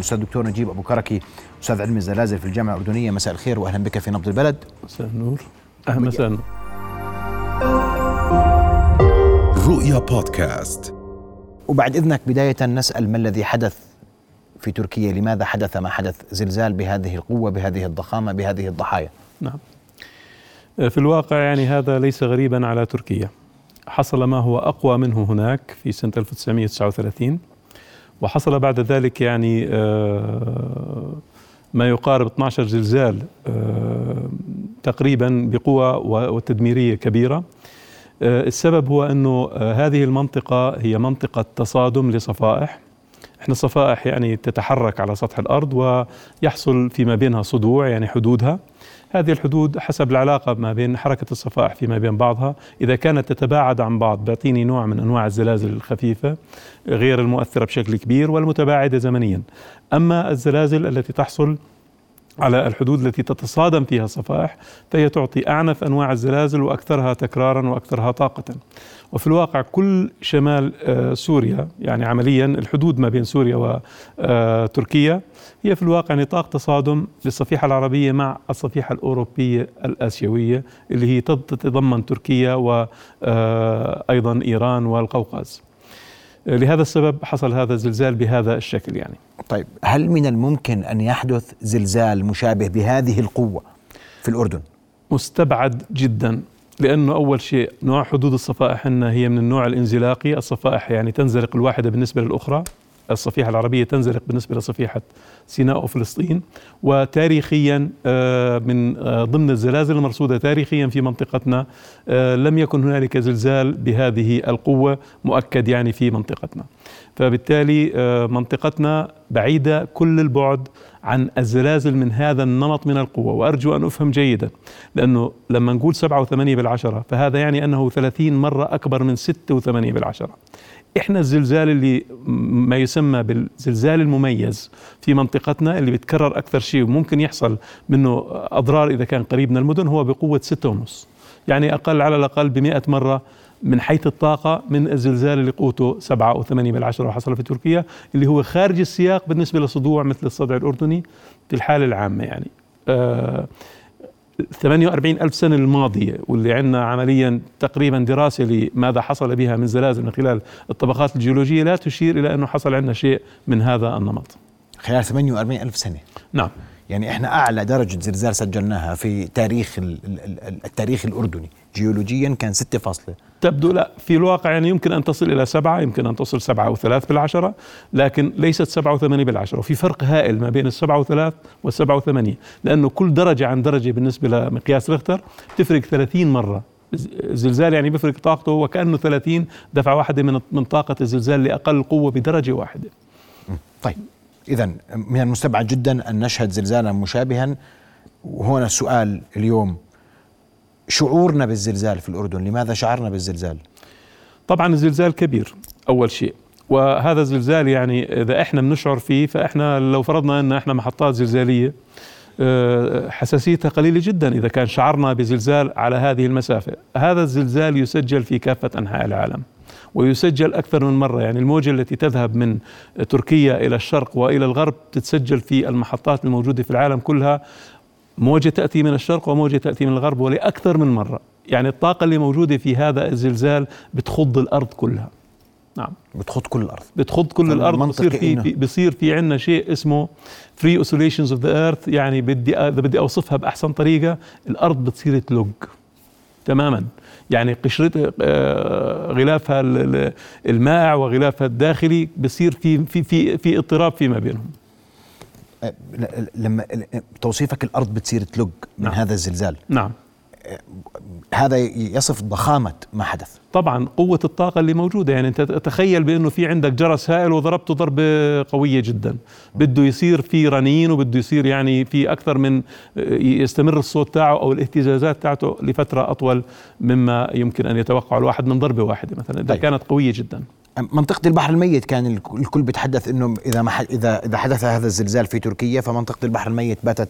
الاستاذ الدكتور نجيب أبو كركي أستاذ علم الزلازل في الجامعة الأردنية مساء الخير واهلا بك في نبض البلد. مساء النور. أهلا مساء رؤيا بودكاست. وبعد إذنك بداية نسأل ما الذي حدث في تركيا؟ لماذا حدث ما حدث؟ زلزال بهذه القوة بهذه الضخامة بهذه الضحايا. نعم. في الواقع يعني هذا ليس غريبا على تركيا. حصل ما هو أقوى منه هناك في سنة 1939 وحصل بعد ذلك يعني آه، ما يقارب 12 زلزال آه، تقريبا بقوة وتدميرية كبيرة. آه، السبب هو أنه هذه المنطقة هي منطقة تصادم لصفائح. إحنا الصفائح يعني تتحرك على سطح الأرض ويحصل فيما بينها صدوع يعني حدودها. هذه الحدود حسب العلاقة ما بين حركة الصفائح فيما بين بعضها. إذا كانت تتباعد عن بعض بيعطيني نوع من أنواع الزلازل الخفيفة غير المؤثرة بشكل كبير والمتباعدة زمنيا. أما الزلازل التي تحصل على الحدود التي تتصادم فيها الصفائح فهي تعطي أعنف أنواع الزلازل وأكثرها تكرارا وأكثرها طاقة. وفي الواقع كل شمال آه، سوريا يعني عمليا الحدود ما بين سوريا وتركيا آه، هي في الواقع نطاق تصادم للصفيحة العربية مع الصفيحة الأوروبية الآسيوية اللي هي تتضمن تركيا وأيضا آه، إيران والقوقاز. لهذا السبب حصل هذا الزلزال بهذا الشكل يعني. طيب هل من الممكن أن يحدث زلزال مشابه بهذه القوة في الأردن؟ مستبعد جدا لأنه أول شيء نوع حدود الصفائح هي من النوع الانزلاقي، الصفائح يعني تنزلق الواحدة بالنسبة للأخرى، الصفيحة العربية تنزلق بالنسبة لصفيحة سيناء وفلسطين، وتاريخيا آه، من آه، ضمن الزلازل المرصودة تاريخيا في منطقتنا آه، لم يكن هنالك زلزال بهذه القوة مؤكد يعني في منطقتنا. فبالتالي منطقتنا بعيدة كل البعد عن الزلازل من هذا النمط من القوة وأرجو أن أفهم جيدا لأنه لما نقول سبعة وثمانية بالعشرة فهذا يعني أنه ثلاثين مرة أكبر من ستة وثمانية بالعشرة إحنا الزلزال اللي ما يسمى بالزلزال المميز في منطقتنا اللي بيتكرر أكثر شيء وممكن يحصل منه أضرار إذا كان قريب من المدن هو بقوة ستة ونص. يعني أقل على الأقل ب مرة من حيث الطاقة من الزلزال اللي قوته سبعة أو ثمانية بالعشرة وحصل في تركيا اللي هو خارج السياق بالنسبة لصدوع مثل الصدع الأردني في الحالة العامة يعني. آه 48 ألف سنة الماضية واللي عندنا عمليا تقريبا دراسة لماذا حصل بها من زلازل من خلال الطبقات الجيولوجية لا تشير إلى أنه حصل عندنا شيء من هذا النمط. خلال 48 ألف سنة. نعم. يعني إحنا أعلى درجة زلزال سجلناها في تاريخ التاريخ الأردني. جيولوجيا كان 6 فاصلة. تبدو لا في الواقع يعني يمكن أن تصل إلى سبعة يمكن أن تصل سبعة وثلاث بالعشرة لكن ليست سبعة وثمانية بالعشرة. وفي فرق هائل ما بين السبعة وثلاث والسبعة وثمانية لأنه كل درجة عن درجة بالنسبة لمقياس ريختر تفرق 30 مرة. الزلزال يعني بيفرق طاقته وكأنه 30 دفعه واحدة من من طاقة الزلزال لأقل قوة بدرجة واحدة. طيب. إذا من المستبعد جدا أن نشهد زلزالا مشابها. وهنا السؤال اليوم. شعورنا بالزلزال في الأردن لماذا شعرنا بالزلزال؟ طبعا الزلزال كبير أول شيء. وهذا الزلزال يعني إذا إحنا بنشعر فيه فإحنا لو فرضنا أن إحنا محطات زلزالية آه، حساسيتها قليلة جدا إذا كان شعرنا بزلزال على هذه المسافة. هذا الزلزال يسجل في كافة أنحاء العالم. ويسجل أكثر من مرة. يعني الموجة التي تذهب من تركيا إلى الشرق وإلى الغرب تتسجل في المحطات الموجودة في العالم كلها. موجة تأتي من الشرق وموجة تأتي من الغرب ولأكثر من مرة. يعني الطاقة اللي موجودة في هذا الزلزال بتخض الأرض كلها. نعم. بتخض كل الأرض. بتخض كل الأرض. بصير في, بصير في عندنا شيء اسمه free oscillations of the earth يعني بدي إذا بدي أوصفها بأحسن طريقة الأرض بتصير تلق تماما. يعني قشرة آه، غلافها المائع وغلافها الداخلي بصير في في في في اضطراب فيما بينهم. أه، لما توصيفك الأرض بتصير تلق من نعم. هذا الزلزال. نعم. هذا يصف ضخامة ما حدث. طبعا قوة الطاقة اللي موجودة يعني أنت تخيل بأنه في عندك جرس هائل وضربته ضربة قوية جدا. بده يصير في رنين وبده يصير يعني في أكثر من يستمر الصوت تاعه أو الاهتزازات تاعته لفترة أطول مما يمكن أن يتوقع الواحد من ضربة واحدة مثلا. إذا طيب. كانت قوية جدا. منطقة البحر الميت كان الكل بيتحدث إنه إذا ما إذا إذا حدث هذا الزلزال في تركيا فمنطقة البحر الميت باتت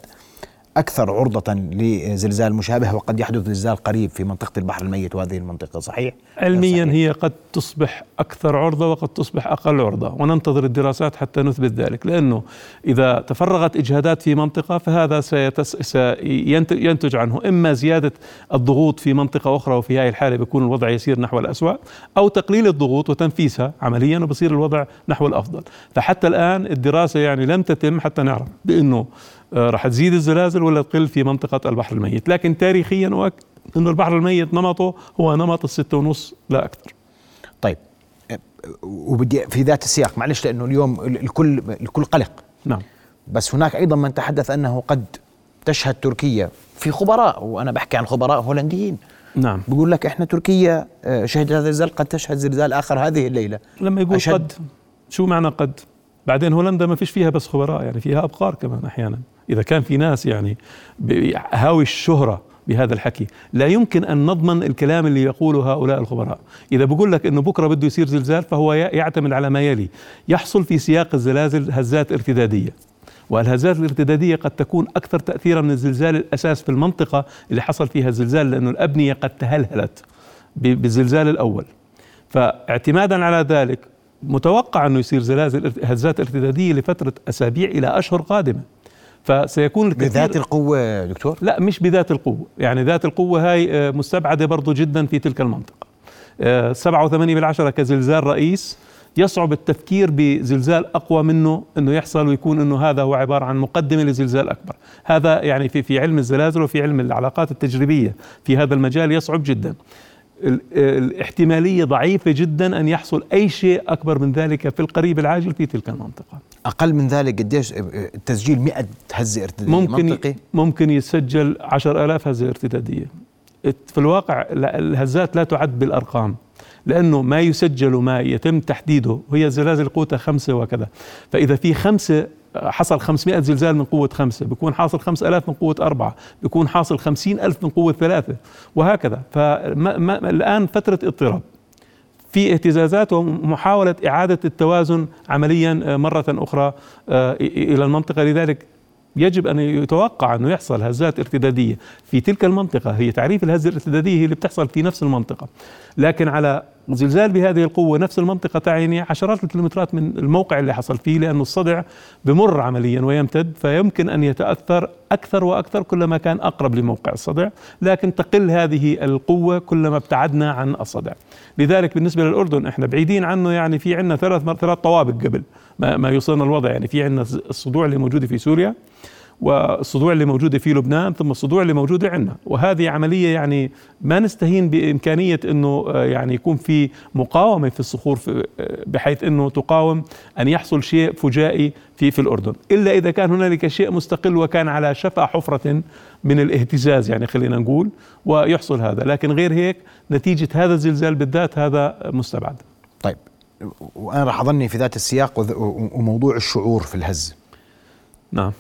أكثر عرضة لزلزال مشابه وقد يحدث زلزال قريب في منطقة البحر الميت وهذه المنطقة صحيح؟ علميا صحيح. هي قد تصبح أكثر عرضة وقد تصبح أقل عرضة وننتظر الدراسات حتى نثبت ذلك لأنه إذا تفرغت إجهادات في منطقة فهذا سيتس سينتج عنه إما زيادة الضغوط في منطقة أخرى وفي هذه الحالة بيكون الوضع يسير نحو الاسوء أو تقليل الضغوط وتنفيسها عمليا وبصير الوضع نحو الأفضل فحتى الآن الدراسة يعني لم تتم حتى نعرف بأنه آه، راح تزيد الزلازل ولا تقل في منطقة البحر الميت. لكن تاريخيا أؤكد أنه البحر الميت نمطه هو نمط الستة ونص لا أكثر. طيب. آه، وبدي في ذات السياق معلش لأنه اليوم الكل الكل قلق. نعم. بس هناك أيضا من تحدث أنه قد تشهد تركيا في خبراء وأنا بحكي عن خبراء هولنديين. نعم. بيقول لك إحنا تركيا آه، شهدت هذا الزلزال قد تشهد زلزال آخر هذه الليلة. لما يقول أشد؟ قد شو معنى قد؟ بعدين هولندا ما فيش فيها بس خبراء يعني فيها أبقار كمان أحيانا. إذا كان في ناس يعني هاوي الشهرة بهذا الحكي. لا يمكن أن نضمن الكلام اللي يقوله هؤلاء الخبراء. إذا بقول لك إنه بكرة بده يصير زلزال فهو يعتمد على ما يلي. يحصل في سياق الزلازل هزات ارتدادية. والهزات الارتدادية قد تكون أكثر تأثيرا من الزلزال الأساس في المنطقة اللي حصل فيها الزلزال لأنه الأبنية قد تهلهلت بالزلزال الأول. فاعتمادا على ذلك متوقع أنه يصير زلازل هزات ارتدادية لفترة أسابيع إلى أشهر قادمة فسيكون الكثير بذات القوة دكتور؟ لا مش بذات القوة يعني ذات القوة هاي آه، مستبعدة برضو جدا في تلك المنطقة آه، سبعة وثمانية بالعشرة كزلزال رئيس يصعب التفكير بزلزال أقوى منه إنه يحصل ويكون إنه هذا هو عبارة عن مقدمة لزلزال أكبر، هذا يعني في في علم الزلازل وفي علم العلاقات التجريبية في هذا المجال يصعب جدا. الاحتمالية ضعيفة جدا أن يحصل أي شيء أكبر من ذلك في القريب العاجل في تلك المنطقة. أقل من ذلك قديش تسجيل 100 هزة ارتدادية ممكن منطقي؟ ممكن يسجل 10000 هزة ارتدادية. في الواقع الهزات لا تعد بالأرقام لأنه ما يسجل ما يتم تحديده هي زلازل قوتها خمسة وكذا فإذا في خمسة حصل 500 زلزال من قوة خمسة بيكون حاصل 5000 من قوة أربعة بيكون حاصل 50 ألف من قوة ثلاثة وهكذا. فالآن فترة اضطراب. في اهتزازات ومحاولة إعادة التوازن عمليا مرة أخرى آه، إلى المنطقة. لذلك يجب أن يتوقع أنه يحصل هزات ارتدادية في تلك المنطقة. هي تعريف الهزة الارتدادية هي اللي بتحصل في نفس المنطقة. لكن على زلزال بهذه القوة نفس المنطقة تعني عشرات الكيلومترات من الموقع اللي حصل فيه لأنه الصدع بمر عمليا ويمتد فيمكن أن يتأثر أكثر وأكثر كلما كان أقرب لموقع الصدع لكن تقل هذه القوة كلما ابتعدنا عن الصدع. لذلك بالنسبة للأردن إحنا بعيدين عنه يعني في عندنا ثلاث ثلاث طوابق قبل ما, ما يوصلنا الوضع. يعني في عندنا الصدوع اللي موجودة في سوريا والصدوع اللي موجودة في لبنان ثم الصدوع اللي موجودة عندنا. وهذه عملية يعني ما نستهين بإمكانية أنه آه، يعني يكون في مقاومة في الصخور آه، بحيث أنه تقاوم أن يحصل شيء فجائي في في الأردن. إلا إذا كان هنالك شيء مستقل وكان على شفا حفرة من الاهتزاز يعني خلينا نقول ويحصل هذا. لكن غير هيك نتيجة هذا الزلزال بالذات هذا مستبعد. طيب وأنا راح أظني في ذات السياق وموضوع الشعور في الهز. نعم.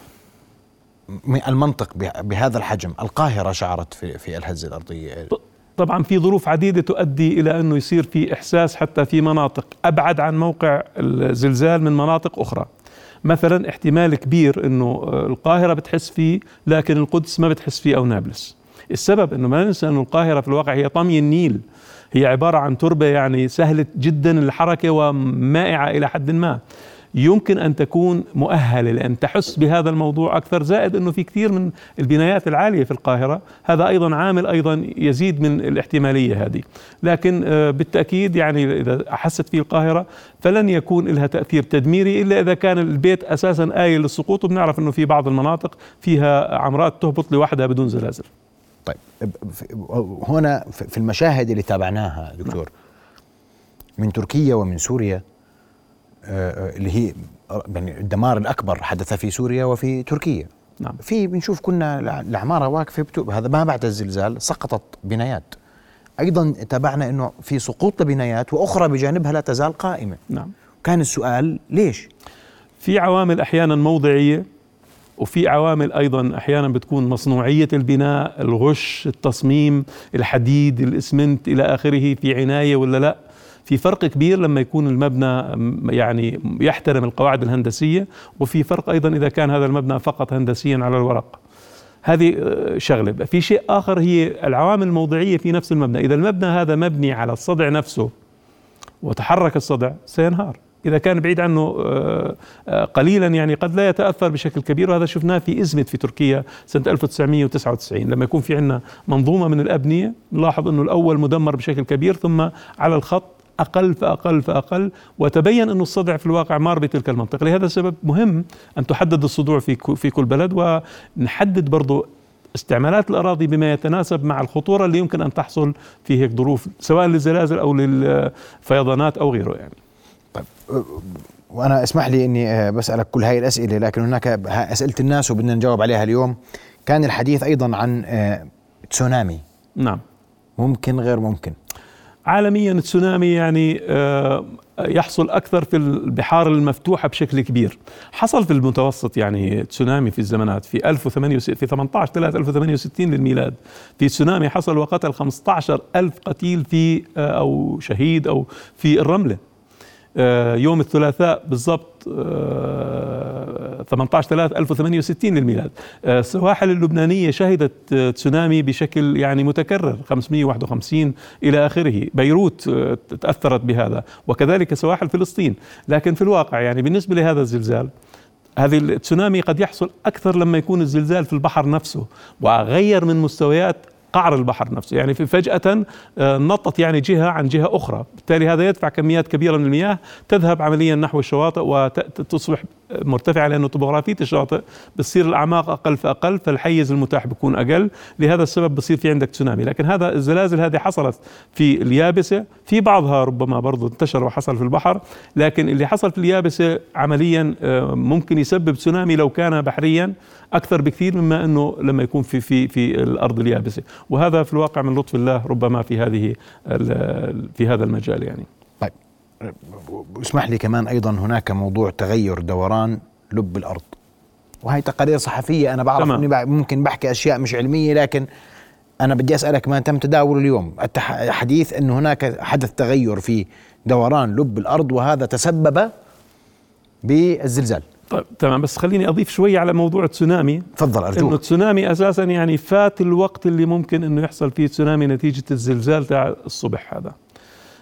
المنطق بهذا الحجم. القاهرة شعرت في, في الهزة الأرضية. طبعا في ظروف عديدة تؤدي إلى أنه يصير في إحساس حتى في مناطق أبعد عن موقع الزلزال من مناطق أخرى. مثلا احتمال كبير أنه القاهرة بتحس فيه لكن القدس ما بتحس فيه أو نابلس. السبب أنه ما ننسى أنه القاهرة في الواقع هي طمي النيل. هي عبارة عن تربة يعني سهلة جدا الحركة ومائعة إلى حد ما. يمكن أن تكون مؤهلة لأن تحس بهذا الموضوع أكثر زائد إنه في كثير من البنايات العالية في القاهرة هذا أيضا عامل أيضا يزيد من الاحتمالية هذه لكن آه، بالتأكيد يعني إذا أحست فيه القاهرة فلن يكون لها تأثير تدميري إلا إذا كان البيت أساسا آية للسقوط وبنعرف إنه في بعض المناطق فيها عمرات تهبط لوحدها بدون زلازل طيب هنا في المشاهد اللي تابعناها دكتور نعم. من تركيا ومن سوريا اللي هي يعني الدمار الأكبر حدث في سوريا وفي تركيا. نعم. في بنشوف كنا العماره واقفه هذا ما بعد الزلزال سقطت بنايات. أيضا تابعنا إنه في سقوط بنايات وأخرى بجانبها لا تزال قائمة. نعم. كان السؤال ليش؟ في عوامل أحيانا موضعية وفي عوامل أيضا أحيانا بتكون مصنوعية البناء الغش التصميم الحديد الإسمنت إلى آخره في عناية ولا لا. في فرق كبير لما يكون المبنى يعني يحترم القواعد الهندسية وفي فرق أيضا إذا كان هذا المبنى فقط هندسيا على الورق. هذه آه، شغلة. في شيء آخر هي العوامل الموضعية في نفس المبنى. إذا المبنى هذا مبني على الصدع نفسه وتحرك الصدع سينهار. إذا كان بعيد عنه آه، آه، قليلا يعني قد لا يتأثر بشكل كبير. وهذا شفناه في إزمت في تركيا سنة 1999 لما يكون في عندنا منظومة من الأبنية نلاحظ إنه الأول مدمر بشكل كبير ثم على الخط أقل فأقل فأقل وتبين انه الصدع في الواقع مار بتلك المنطقة. لهذا السبب مهم أن تحدد الصدوع في في كل بلد ونحدد برضه استعمالات الأراضي بما يتناسب مع الخطورة اللي يمكن أن تحصل في هيك ظروف سواء للزلازل أو للفيضانات أو غيره يعني. طيب وأنا اسمح لي إني آه، بسألك كل هاي الأسئلة لكن هناك أسئلة الناس وبدنا نجاوب عليها اليوم. كان الحديث أيضا عن آه، تسونامي. نعم. ممكن غير ممكن؟ عالميا التسونامي يعني آه، يحصل أكثر في البحار المفتوحة بشكل كبير. حصل في المتوسط يعني تسونامي في الزمانات في 1068 في 18 3 1068 للميلاد. في تسونامي حصل وقتل 15 ألف قتيل في أو شهيد أو في الرملة. آه، يوم الثلاثاء بالضبط 18 3 1068 للميلاد. آه، السواحل اللبنانية شهدت تسونامي بشكل يعني متكرر 551 إلى آخره. بيروت آه، تأثرت بهذا وكذلك سواحل فلسطين. لكن في الواقع يعني بالنسبة لهذا الزلزال هذه التسونامي قد يحصل أكثر لما يكون الزلزال في البحر نفسه وغير من مستويات قعر البحر نفسه. يعني في فجأة آه، نطت يعني جهة عن جهة أخرى. بالتالي هذا يدفع كميات كبيرة من المياه تذهب عمليا نحو الشواطئ وتصبح مرتفعة لأنه طبوغرافية الشاطئ بتصير الأعماق أقل فأقل فالحيز المتاح بيكون أقل. لهذا السبب بصير في عندك تسونامي. لكن هذا الزلازل هذه حصلت في اليابسة. في بعضها ربما برضو انتشر وحصل في البحر لكن اللي حصل في اليابسة عمليا آه، ممكن يسبب تسونامي لو كان بحريا أكثر بكثير مما أنه لما يكون في في في الأرض اليابسة. وهذا في الواقع من لطف الله ربما في هذه في هذا المجال يعني. اسمح لي كمان أيضا هناك موضوع تغير دوران لب الأرض. وهي تقارير صحفية أنا بعرف تمام. إني ممكن بحكي أشياء مش علمية لكن أنا بدي أسألك ما تم تداوله اليوم. الحديث إنه هناك حدث تغير في دوران لب الأرض وهذا تسبب بالزلزال. طيب تمام. بس خليني أضيف شوي على موضوع التسونامي. تفضل أرجوك. إنه التسونامي أساسا يعني فات الوقت اللي ممكن إنه يحصل فيه تسونامي نتيجة الزلزال تاع الصبح هذا.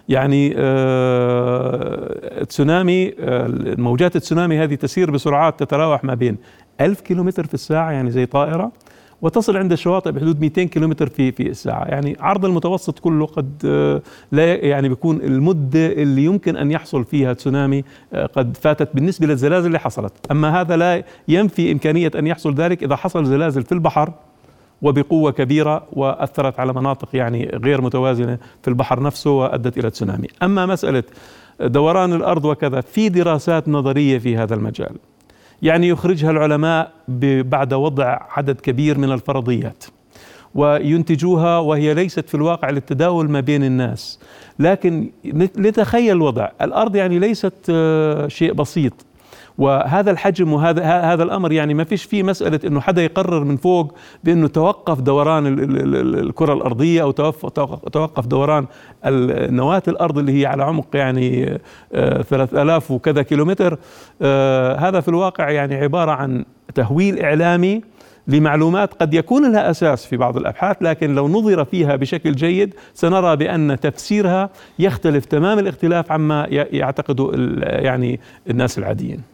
يعني آه تسونامي آه موجات التسونامي هذه تسير بسرعات تتراوح ما بين 1000 كيلومتر في الساعة يعني زي طائرة وتصل عند الشواطئ بحدود 200 كيلومتر في في الساعة. يعني عرض المتوسط كله قد آه لا يعني بيكون المدة اللي يمكن أن يحصل فيها تسونامي قد فاتت بالنسبة للزلازل اللي حصلت. أما هذا لا ينفي إمكانية أن يحصل ذلك إذا حصل زلازل في البحر. وبقوة كبيرة وأثرت على مناطق يعني غير متوازنة في البحر نفسه وأدت إلى تسونامي. أما مسألة دوران الأرض وكذا في دراسات نظرية في هذا المجال. يعني يخرجها العلماء بعد وضع عدد كبير من الفرضيات. وينتجوها وهي ليست في الواقع للتداول ما بين الناس. لكن لتخيل الوضع. الأرض يعني ليست آه، شيء بسيط. وهذا الحجم وهذا هذا الأمر يعني ما فيش فيه مسألة إنه حدا يقرر من فوق بإنه توقف دوران الكرة الأرضية أو توقف دوران نواة الأرض اللي هي على عمق يعني 3000 آه، وكذا كيلومتر آه، هذا في الواقع يعني عبارة عن تهويل إعلامي لمعلومات قد يكون لها أساس في بعض الأبحاث لكن لو نظر فيها بشكل جيد سنرى بأن تفسيرها يختلف تمام الاختلاف عما يعتقده يعني الناس العاديين.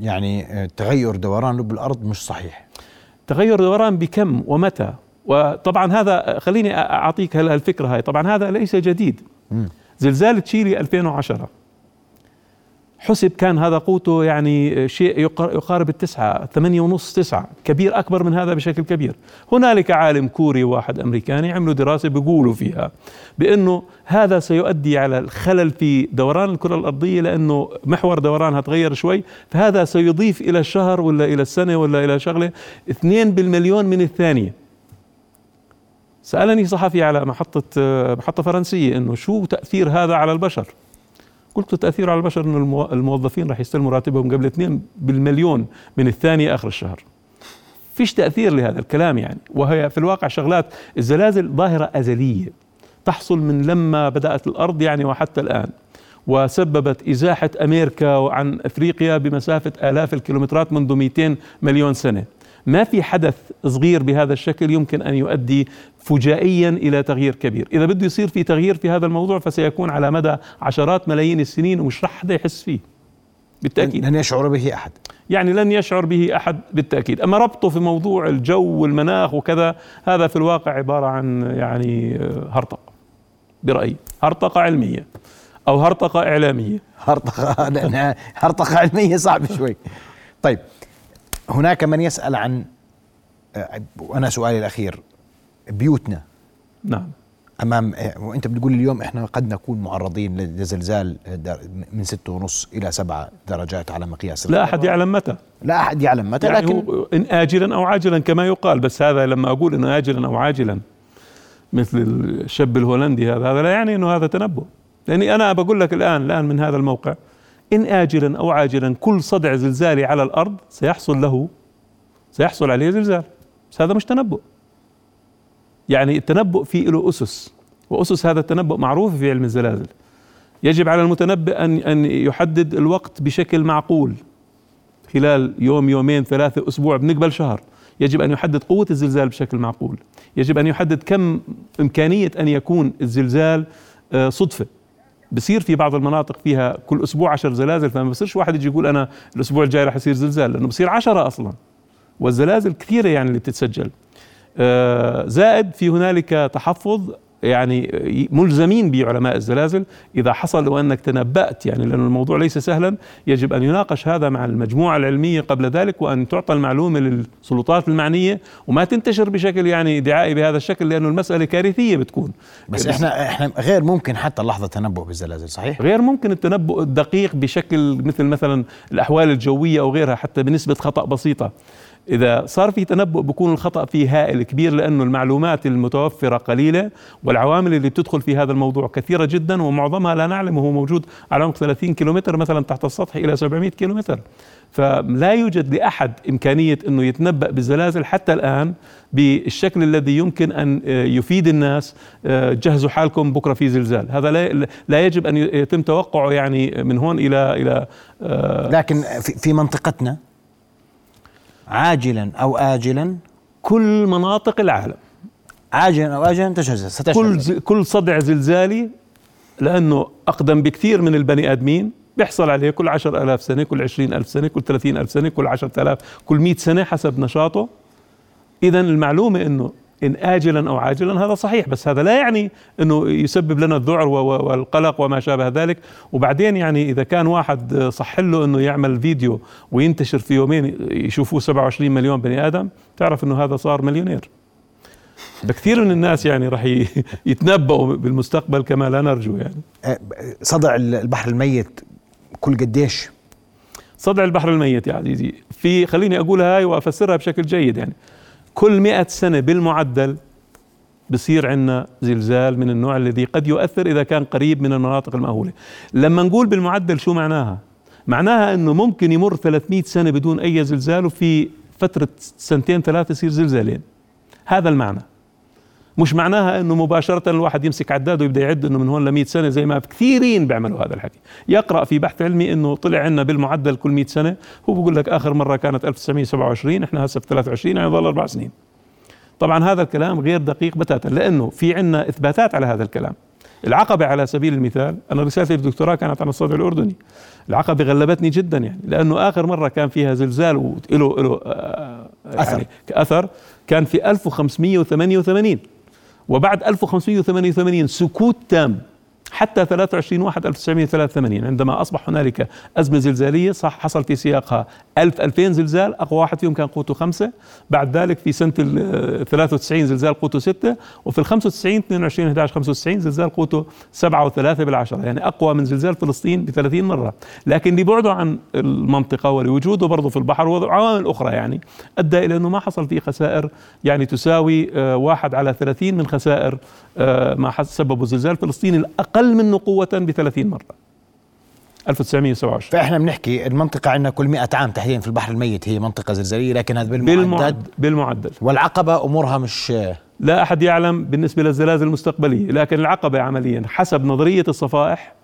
يعني آه، تغير دوران لب الأرض مش صحيح. تغير دوران بكم ومتى؟ وطبعا هذا خليني أعطيك الفكرة هاي. طبعا هذا ليس جديد. زلزال تشيلي 2010 حسب كان هذا قوته يعني شيء يقارب التسعة ثمانية ونص تسعة. كبير أكبر من هذا بشكل كبير. هنالك عالم كوري واحد أمريكاني عملوا دراسة بيقولوا فيها بأنه هذا سيؤدي على الخلل في دوران الكرة الأرضية لأنه محور دورانها تغير شوي فهذا سيضيف إلى الشهر ولا إلى السنة ولا إلى شغلة اثنين بالمليون من الثانية. سألني صحفي على محطة محطة فرنسية إنه شو تأثير هذا على البشر؟ قلت تأثير على البشر أن الموظفين راح يستلموا راتبهم قبل 2 بالمليون من الثانية آخر الشهر. فيش تأثير لهذا الكلام يعني. وهي في الواقع شغلات الزلازل ظاهرة أزلية تحصل من لما بدأت الأرض يعني وحتى الآن. وسببت إزاحة أمريكا عن أفريقيا بمسافة آلاف الكيلومترات منذ 200 مليون سنة. ما في حدث صغير بهذا الشكل يمكن أن يؤدي فجائيا إلى تغيير كبير، إذا بده يصير في تغيير في هذا الموضوع فسيكون على مدى عشرات ملايين السنين ومش رح حدا يحس فيه. بالتأكيد. لن يشعر به أحد. يعني لن يشعر به أحد بالتأكيد، أما ربطه في موضوع الجو والمناخ وكذا هذا في الواقع عبارة عن يعني هرطقة. برأيي، هرطقة علمية أو هرطقة إعلامية. هرطقة هرطقة علمية صعب شوي. طيب هناك من يسأل عن وأنا سؤالي الأخير بيوتنا. نعم. أمام وأنت بتقول اليوم إحنا قد نكون معرضين لزلزال من ستة ونص إلى سبعة درجات على مقياس لا أحد يعلم متى. لا أحد يعلم متى يعني لكن إن اجلا أو عاجلا كما يقال بس هذا لما أقول إنه اجلا أو عاجلا مثل الشاب الهولندي هذا هذا لا يعني إنه هذا تنبؤ. لاني أنا بقول لك الآن الآن من هذا الموقع إن اجلا أو عاجلا كل صدع زلزالي على الأرض سيحصل له سيحصل عليه زلزال. بس هذا مش تنبؤ. يعني التنبؤ فيه له أسس وأسس هذا التنبؤ معروفه في علم الزلازل. يجب على المتنبئ أن أن يحدد الوقت بشكل معقول. خلال يوم يومين ثلاثة أسبوع بنقبل شهر. يجب أن يحدد قوة الزلزال بشكل معقول. يجب أن يحدد كم إمكانية أن يكون الزلزال آه، صدفة. بصير في بعض المناطق فيها كل أسبوع عشر زلازل فما بصيرش واحد يجي يقول أنا الأسبوع الجاي رح يصير زلزال لأنه بصير عشرة أصلا. والزلازل كثيرة يعني اللي بتتسجل. آه، زائد في هنالك تحفظ يعني ملزمين بعلماء الزلازل إذا حصل وأنك تنبأت يعني لأن الموضوع ليس سهلا يجب أن يناقش هذا مع المجموعة العلمية قبل ذلك وأن تعطى المعلومة للسلطات المعنية وما تنتشر بشكل يعني دعائي بهذا الشكل لأنه المسألة كارثية بتكون بس إحنا إحنا غير ممكن حتى اللحظه تنبؤ بالزلازل صحيح؟ غير ممكن التنبؤ الدقيق بشكل مثل مثلا الأحوال الجوية أو غيرها حتى بنسبة خطأ بسيطة إذا صار في تنبؤ بكون الخطأ فيه هائل كبير لأنه المعلومات المتوفرة قليلة والعوامل اللي بتدخل في هذا الموضوع كثيرة جدا ومعظمها لا نعلم وهو موجود على عمق 30 كيلومتر مثلا تحت السطح إلى 700 كيلومتر. فلا يوجد لأحد إمكانية أنه يتنبأ بالزلازل حتى الآن بالشكل الذي يمكن أن يفيد الناس جهزوا حالكم بكرة في زلزال. هذا لا, لا يجب أن يتم توقعه يعني من هون إلى إلى لكن في منطقتنا عاجلا أو اجلا. كل مناطق العالم. عاجلا أو اجلا تشهد كل كل صدع زلزالي لأنه أقدم بكثير من البني آدمين. بيحصل عليه كل عشر ألاف سنة كل عشرين ألف سنة كل ثلاثين ألف سنة كل عشرة ألاف كل مئة سنة حسب نشاطه. إذا المعلومة أنه إن آجلا أو عاجلا هذا صحيح بس هذا لا يعني أنه يسبب لنا الذعر والقلق وما شابه ذلك. وبعدين يعني إذا كان واحد صح له أنه يعمل فيديو وينتشر في يومين يشوفوه 27 مليون بني آدم تعرف أنه هذا صار مليونير. بكثير من الناس يعني راح يتنبؤوا بالمستقبل كما لا نرجو يعني. أه، صدع البحر الميت كل قديش؟ صدع البحر الميت يا عزيزي. في خليني أقولها هاي وأفسرها بشكل جيد يعني. كل مئة سنة بالمعدل بصير عندنا زلزال من النوع الذي قد يؤثر إذا كان قريب من المناطق المأهولة. لما نقول بالمعدل شو معناها؟ معناها أنه ممكن يمر 300 سنة بدون أي زلزال وفي فترة سنتين ثلاثة يصير زلزالين. هذا المعنى. مش معناها إنه مباشرة الواحد يمسك عداد ويبدأ يعد إنه من هون ل 100 سنة زي ما كثيرين بيعملوا هذا الحكي. يقرأ في بحث علمي إنه طلع عندنا بالمعدل كل 100 سنة. هو بقول لك آخر مرة كانت 1927 إحنا هسه في 23 يعني ظل أربع سنين. طبعا هذا الكلام غير دقيق بتاتا لأنه في عندنا إثباتات على هذا الكلام. العقبة على سبيل المثال أنا رسالتي الدكتوراه كانت عن الصدع الأردني. العقبة غلبتني جدا يعني لأنه آخر مرة كان فيها زلزال وله له آه، يعني أثر. كان في 1588 وبعد 1588 سكوت تام. حتى 23 1 1983 عندما أصبح هنالك أزمة زلزالية صح حصل في سياقها 1000 2000 زلزال أقوى واحد فيهم كان قوته خمسة. بعد ذلك في ال 93 زلزال قوته ستة. وفي ال 95 22 11 95 زلزال قوته سبعة وثلاثة بالعشرة. يعني أقوى من زلزال فلسطين ب 30 مرة. لكن لبعده عن المنطقة ولوجوده برضه في البحر وعوامل أخرى يعني أدى إلى أنه ما حصل فيه خسائر يعني تساوي آه، واحد على 30 من خسائر ما سببه زلزال فلسطين الأقل منه قوة ب 30 مره 1927 فإحنا بنحكي المنطقة عندنا كل 100 عام تحديدا في البحر الميت هي منطقة زلزالية لكن هذا بالمعدل. بالمعدل, بالمعدل. والعقبة أمورها مش لا أحد يعلم بالنسبة للزلازل المستقبلية لكن العقبة عمليا. حسب نظرية الصفائح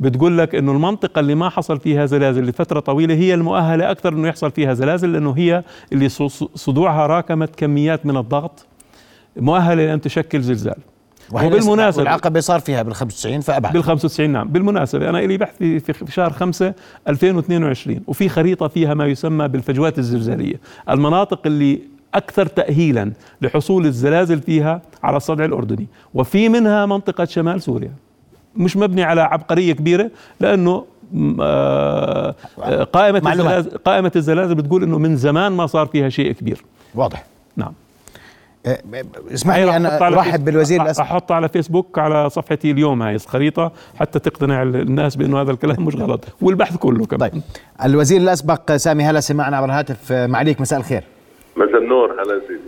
بتقول لك إنه المنطقة اللي ما حصل فيها زلازل لفترة طويلة هي المؤهلة أكثر إنه يحصل فيها زلازل لأنه هي اللي صدوعها راكمت كميات من الضغط مؤهلة لأن تشكل زلزال. وبالمناسبة العقبة صار فيها بال 95 فأبعد. بال 95 نعم. بالمناسبة أنا لي بحث في, في شهر 5 2022 وفي خريطة فيها ما يسمى بالفجوات الزلزالية. المناطق اللي أكثر تأهيلا لحصول الزلازل فيها على الصدع الأردني وفي منها منطقة شمال سوريا. مش مبني على عبقرية كبيرة لأنه آه، قائمة الزلازل قائمة الزلازل بتقول إنه من زمان ما صار فيها شيء كبير. واضح. نعم. آه، اسمح لي أنا أرحب بالوزير الاسبق أحط على فيسبوك على صفحتي اليوم هاي الخريطه حتى تقتنع الناس بأنه هذا الكلام مش غلط والبحث كله كمان. طيب الوزير الأسبق سامي هلا سمعنا عبر الهاتف. معليك مساء الخير. مساء النور هلا سيدي.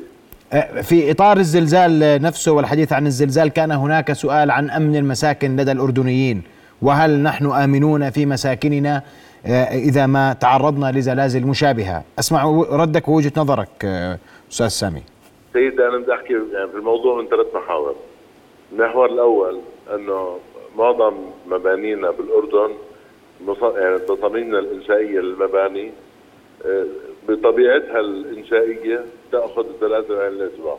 آه، في إطار الزلزال نفسه والحديث عن الزلزال كان هناك سؤال عن أمن المساكن لدى الأردنيين. وهل نحن آمنون في مساكننا آه، إذا ما تعرضنا لزلازل مشابهة؟ أسمع ردك ووجهة نظرك أستاذ سامي. سيدي أنا بدي أحكي يعني في الموضوع من ثلاث محاور. المحور الأول إنه معظم مبانينا بالأردن يعني تصاميمنا الإنشائية للمباني آه، بطبيعتها الإنشائية تأخذ الزلازل عين الاعتبار.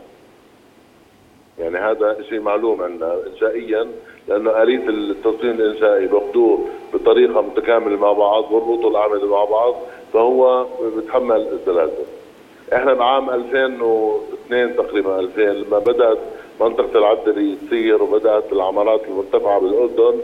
يعني هذا شيء معلوم عندنا انشائيا لأنه آلية التصميم الإنشائي باخذوه بطريقة متكاملة مع بعض بيربطوا الاعمده مع بعض فهو بيتحمل الزلازل. إحنا بعام 2002 تقريبا 2000 لما بدأت منطقة العدلي تصير وبدأت العمارات المرتفعة بالأردن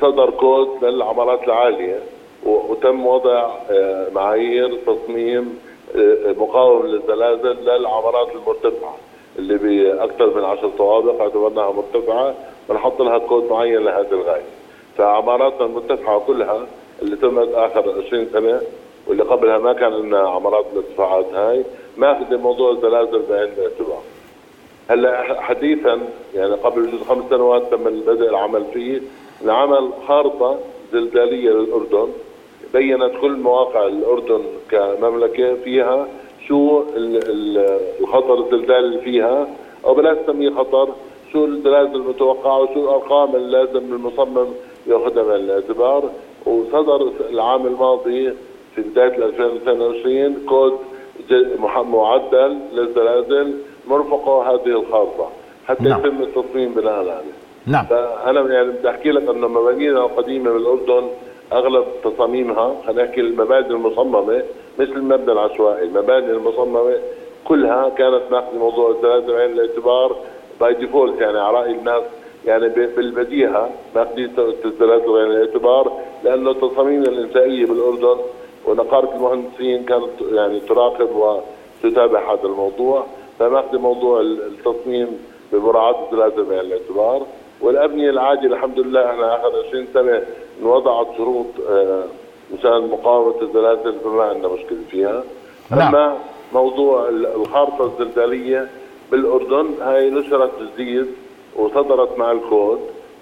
صدر كود للعمارات العالية وتم وضع آه، معايير تصميم آه، مقاوم للزلازل للعمارات المرتفعة اللي باكثر من 10 طوابق اعتبرناها مرتفعة بنحط لها كود معين لهذه الغاية. فعماراتنا المرتفعة كلها اللي تمت آخر 20 سنة واللي قبلها ما كان لنا عمارات الارتفاعات هاي. ماخذ موضوع الزلازل بعين الاعتبار. هلا حديثا يعني قبل جزء خمس سنوات تم بدء العمل فيه لعمل خارطة زلزالية للأردن. بينت كل مواقع الأردن كمملكة فيها شو الخطر الزلزالي اللي فيها أو بلاش نسميه خطر شو الزلازل المتوقعة وشو الأرقام اللي لازم المصمم ياخذها بعين الاعتبار. وصدر العام الماضي في بدايه 2022 كود معدل للزلازل مرفقة هذه الخارطه حتى نعم. يتم التصميم بناء عليه. نعم فأنا يعني بدي أحكي لك إنه مبانينا القديمة بالأردن أغلب تصاميمها خلينا نحكي المباني المصممة مثل المبنى العشوائي، المباني المصممة كلها كانت ماخذة موضوع الزلازل بعين الاعتبار by default يعني على رأي الناس يعني بالبديهة ماخذين الزلازل بعين الاعتبار لأنه التصاميم الانشائيه بالأردن ونقابه المهندسين كانت يعني تراقب وتتابع هذا الموضوع فماخذ موضوع التصميم بمراعاة الزلازل بعين الاعتبار والأبنية العاديه الحمد لله إحنا آخر 20 سنة وضعت شروط آه، مشان مقاومة الزلازل فما عندنا مشكلة فيها نعم. أما موضوع الخارطة الزلزالية بالأردن هاي نشرت جديد وصدرت مع الكود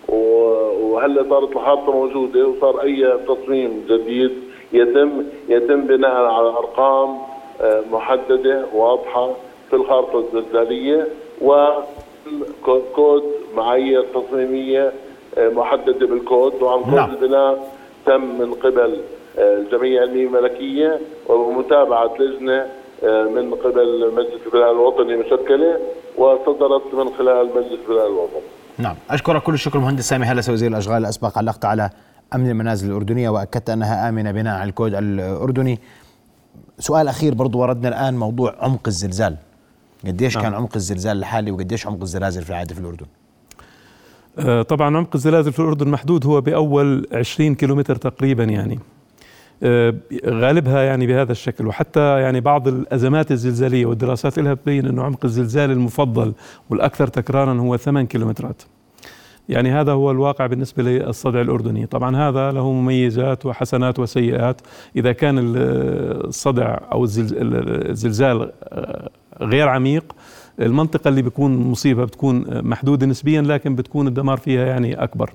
وهلأ صارت الخارطة موجودة وصار أي تصميم جديد يتم يتم بناء على أرقام آه، محددة واضحة في الخارطة الزلزالية وكود معايير تصميمية آه، محددة بالكود طبعا كود نعم. البناء تم من قبل آه، الجمعية العلمية الملكية وبمتابعه لجنة من قبل مجلس البناء الوطني مشكلة وصدرت من خلال مجلس البناء الوطني. نعم أشكرك كل الشكر مهندس سامي هلس وزير الأشغال الاسبق علقت على أمن المنازل الأردنية وأكدت أنها آمنة بناء على الكود الأردني. سؤال أخير برضو وردنا الآن موضوع عمق الزلزال. قديش نعم. كان عمق الزلزال الحالي وقديش عمق الزلازل في العاده في الأردن؟ آه طبعا عمق الزلازل في الأردن محدود هو بأول 20 كيلومتر تقريبا يعني. آه غالبها يعني بهذا الشكل. وحتى يعني بعض الأزمات الزلزالية والدراسات لها تبين انه عمق الزلزال المفضل والأكثر تكرارا هو 8 كيلومترات. يعني هذا هو الواقع بالنسبة للصدع الأردني. طبعا هذا له مميزات وحسنات وسيئات. إذا كان الصدع أو الزلزال غير عميق المنطقة اللي بيكون مصيبة بتكون محدودة نسبيا لكن بتكون الدمار فيها يعني أكبر.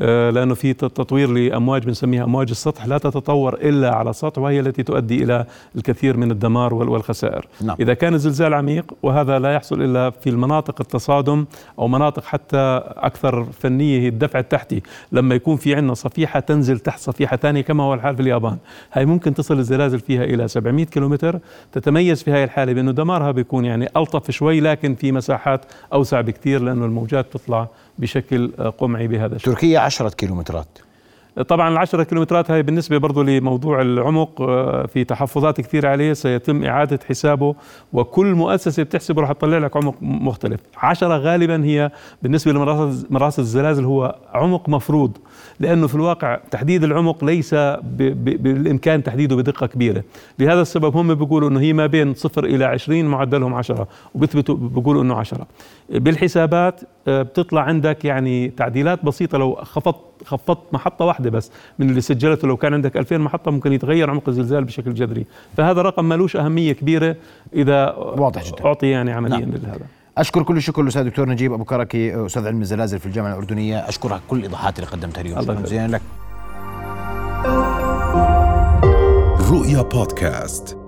آه، لأنه في تطوير لأمواج بنسميها أمواج السطح لا تتطور إلا على السطح وهي التي تؤدي إلى الكثير من الدمار والخسائر. نعم. إذا كان الزلزال عميق وهذا لا يحصل إلا في المناطق التصادم أو مناطق حتى أكثر فنية هي الدفع التحتي. لما يكون في عندنا صفيحة تنزل تحت صفيحة ثانية كما هو الحال في اليابان. هاي ممكن تصل الزلازل فيها إلى 700 كيلومتر تتميز في هاي الحالة بأنه دمارها بيكون يعني ألطف شوي لكن في مساحات أوسع بكثير لأنه الموجات تطلع بشكل قمعي بهذا الشكل. تركيا عشرة كيلومترات. طبعا العشرة كيلومترات هاي بالنسبة برضو لموضوع العمق آه، في تحفظات كثير عليه سيتم إعادة حسابه وكل مؤسسة بتحسبه راح تطلع لك عمق مختلف. عشرة غالبا هي بالنسبة لمراصد الزلازل هو عمق مفروض لأنه في الواقع تحديد العمق ليس بالإمكان تحديده بدقة كبيرة. لهذا السبب هم بيقولوا أنه هي ما بين صفر إلى عشرين معدلهم عشرة وبيثبتوا بيقولوا أنه عشرة. بالحسابات آه، بتطلع عندك يعني تعديلات بسيطة لو خفضت خفضت محطة واحدة بس من اللي سجلته. لو كان عندك 2000 محطة ممكن يتغير عمق الزلزال بشكل جذري. فهذا رقم ملوش أهمية كبيرة إذا واضح جدا. أعطي يعني عمليا نعم. لهذا أشكر كل الشكر الأستاذ دكتور نجيب أبو كركي أستاذ علم الزلازل في الجامعة الأردنية. أشكرك كل الإيضاحات اللي قدمتها اليوم. شكرا جزيلا لك. رؤيا بودكاست.